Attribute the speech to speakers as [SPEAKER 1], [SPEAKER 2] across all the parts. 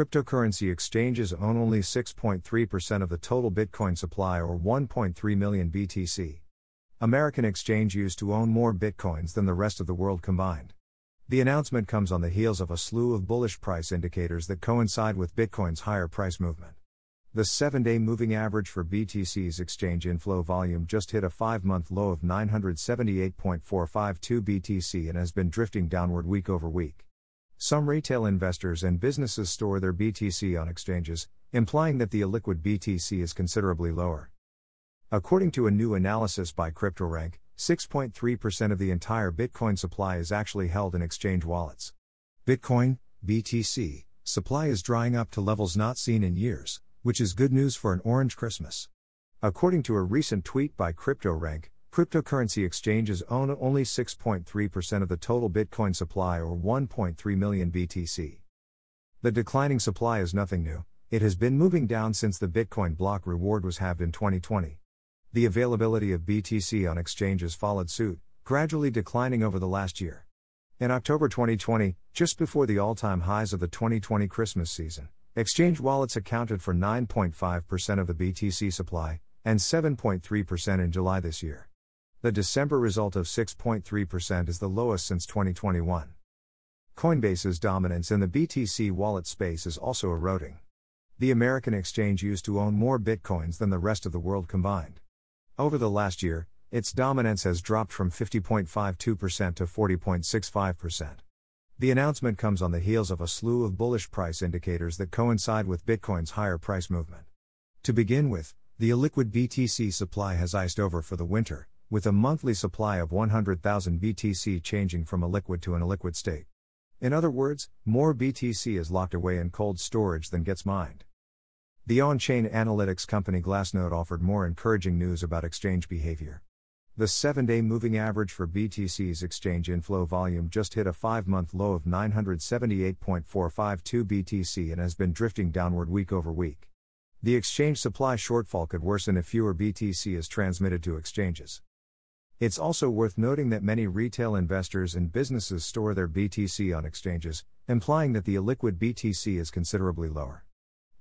[SPEAKER 1] Cryptocurrency exchanges own only 6.3% of the total Bitcoin supply or 1.3 million BTC. American Exchange used to own more Bitcoins than the rest of the world combined. The announcement comes on the heels of a slew of bullish price indicators that coincide with Bitcoin's higher price movement. The seven day moving average for BTC's exchange inflow volume just hit a five month low of 978.452 BTC and has been drifting downward week over week. Some retail investors and businesses store their BTC on exchanges, implying that the illiquid BTC is considerably lower. According to a new analysis by CryptoRank, 6.3% of the entire Bitcoin supply is actually held in exchange wallets. Bitcoin, BTC, supply is drying up to levels not seen in years, which is good news for an orange Christmas. According to a recent tweet by CryptoRank, cryptocurrency exchanges own only 6.3% of the total Bitcoin supply or 1.3 million BTC. The declining supply is nothing new, it has been moving down since the Bitcoin block reward was halved in 2020. The availability of BTC on exchanges followed suit, gradually declining over the last year. In October 2020, just before the all time highs of the 2020 Christmas season, exchange wallets accounted for 9.5% of the BTC supply, and 7.3% in July this year. The December result of 6.3% is the lowest since 2021. Coinbase's dominance in the BTC wallet space is also eroding. The American exchange used to own more bitcoins than the rest of the world combined. Over the last year, its dominance has dropped from 50.52% to 40.65%. The announcement comes on the heels of a slew of bullish price indicators that coincide with Bitcoin's higher price movement. To begin with, the illiquid BTC supply has iced over for the winter, with a monthly supply of 100,000 BTC changing from a liquid to an illiquid state. In other words, more BTC is locked away in cold storage than gets mined. The on chain analytics company Glassnode offered more encouraging news about exchange behavior. The seven day moving average for BTC's exchange inflow volume just hit a five month low of 978.452 BTC and has been drifting downward week over week. The exchange supply shortfall could worsen if fewer BTC is transmitted to exchanges. It's also worth noting that many retail investors and businesses store their BTC on exchanges, implying that the illiquid BTC is considerably lower.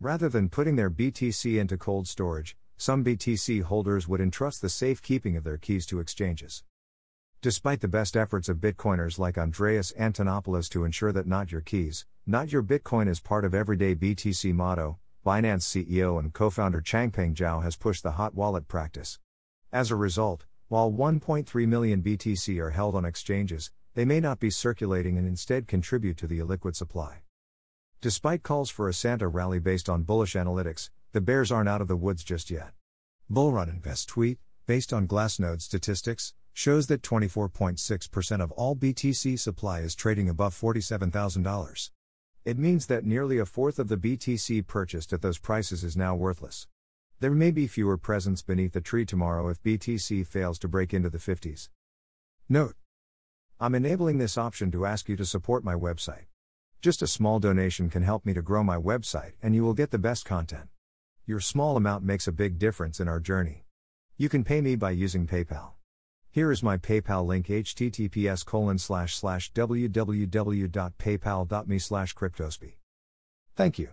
[SPEAKER 1] Rather than putting their BTC into cold storage, some BTC holders would entrust the safekeeping of their keys to exchanges. Despite the best efforts of Bitcoiners like Andreas Antonopoulos to ensure that not your keys, not your Bitcoin is part of everyday BTC motto, Binance CEO and co founder Changpeng Zhao has pushed the hot wallet practice. As a result, while 1.3 million BTC are held on exchanges, they may not be circulating and instead contribute to the illiquid supply. Despite calls for a Santa rally based on bullish analytics, the bears aren't out of the woods just yet. Bullrun Invest tweet, based on Glassnode statistics, shows that 24.6% of all BTC supply is trading above $47,000. It means that nearly a fourth of the BTC purchased at those prices is now worthless. There may be fewer presents beneath the tree tomorrow if BTC fails to break into the 50s. Note I'm enabling this option to ask you to support my website. Just a small donation can help me to grow my website, and you will get the best content. Your small amount makes a big difference in our journey. You can pay me by using PayPal. Here is my PayPal link https colon slash slash www.paypal.me slash cryptospy. Thank you.